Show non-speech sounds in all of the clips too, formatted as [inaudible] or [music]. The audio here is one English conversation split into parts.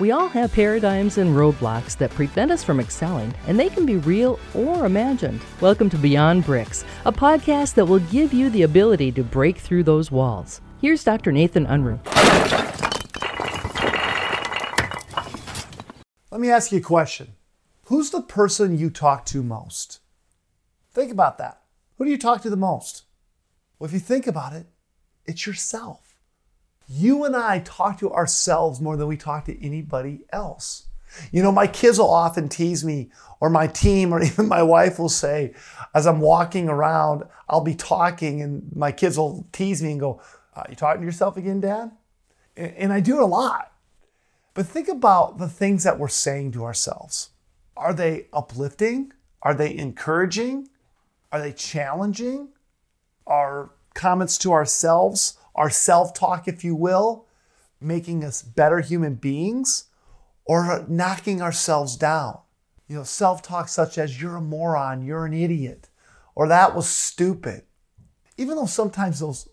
We all have paradigms and roadblocks that prevent us from excelling, and they can be real or imagined. Welcome to Beyond Bricks, a podcast that will give you the ability to break through those walls. Here's Dr. Nathan Unruh. Let me ask you a question. Who's the person you talk to most? Think about that. Who do you talk to the most? Well, if you think about it, it's yourself. You and I talk to ourselves more than we talk to anybody else. You know, my kids will often tease me, or my team, or [laughs] even my wife will say, as I'm walking around, I'll be talking, and my kids will tease me and go, uh, You talking to yourself again, Dad? And I do it a lot. But think about the things that we're saying to ourselves. Are they uplifting? Are they encouraging? Are they challenging? Are comments to ourselves our self talk, if you will, making us better human beings, or knocking ourselves down. You know, self talk such as, you're a moron, you're an idiot, or that was stupid. Even though sometimes those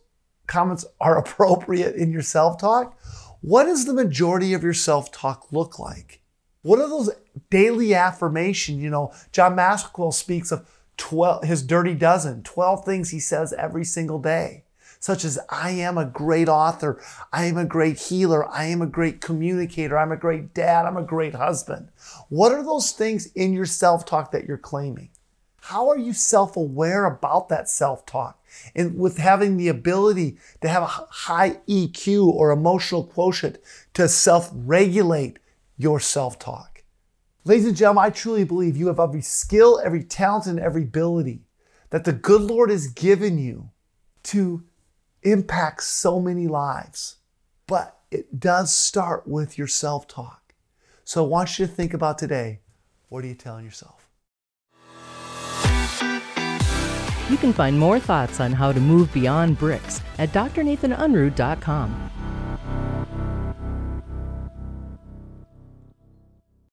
comments are [laughs] appropriate in your self talk, what does the majority of your self talk look like? What are those daily affirmations? You know, John Maxwell speaks of 12, his dirty dozen, 12 things he says every single day such as I am a great author, I am a great healer, I am a great communicator, I'm a great dad, I'm a great husband. What are those things in your self talk that you're claiming? How are you self aware about that self talk? And with having the ability to have a high EQ or emotional quotient to self regulate your self talk. Ladies and gentlemen, I truly believe you have every skill, every talent, and every ability that the good Lord has given you to impacts so many lives. But it does start with your self talk. So I want you to think about today what are you telling yourself? You can find more thoughts on how to move beyond bricks at drnathanunruh.com.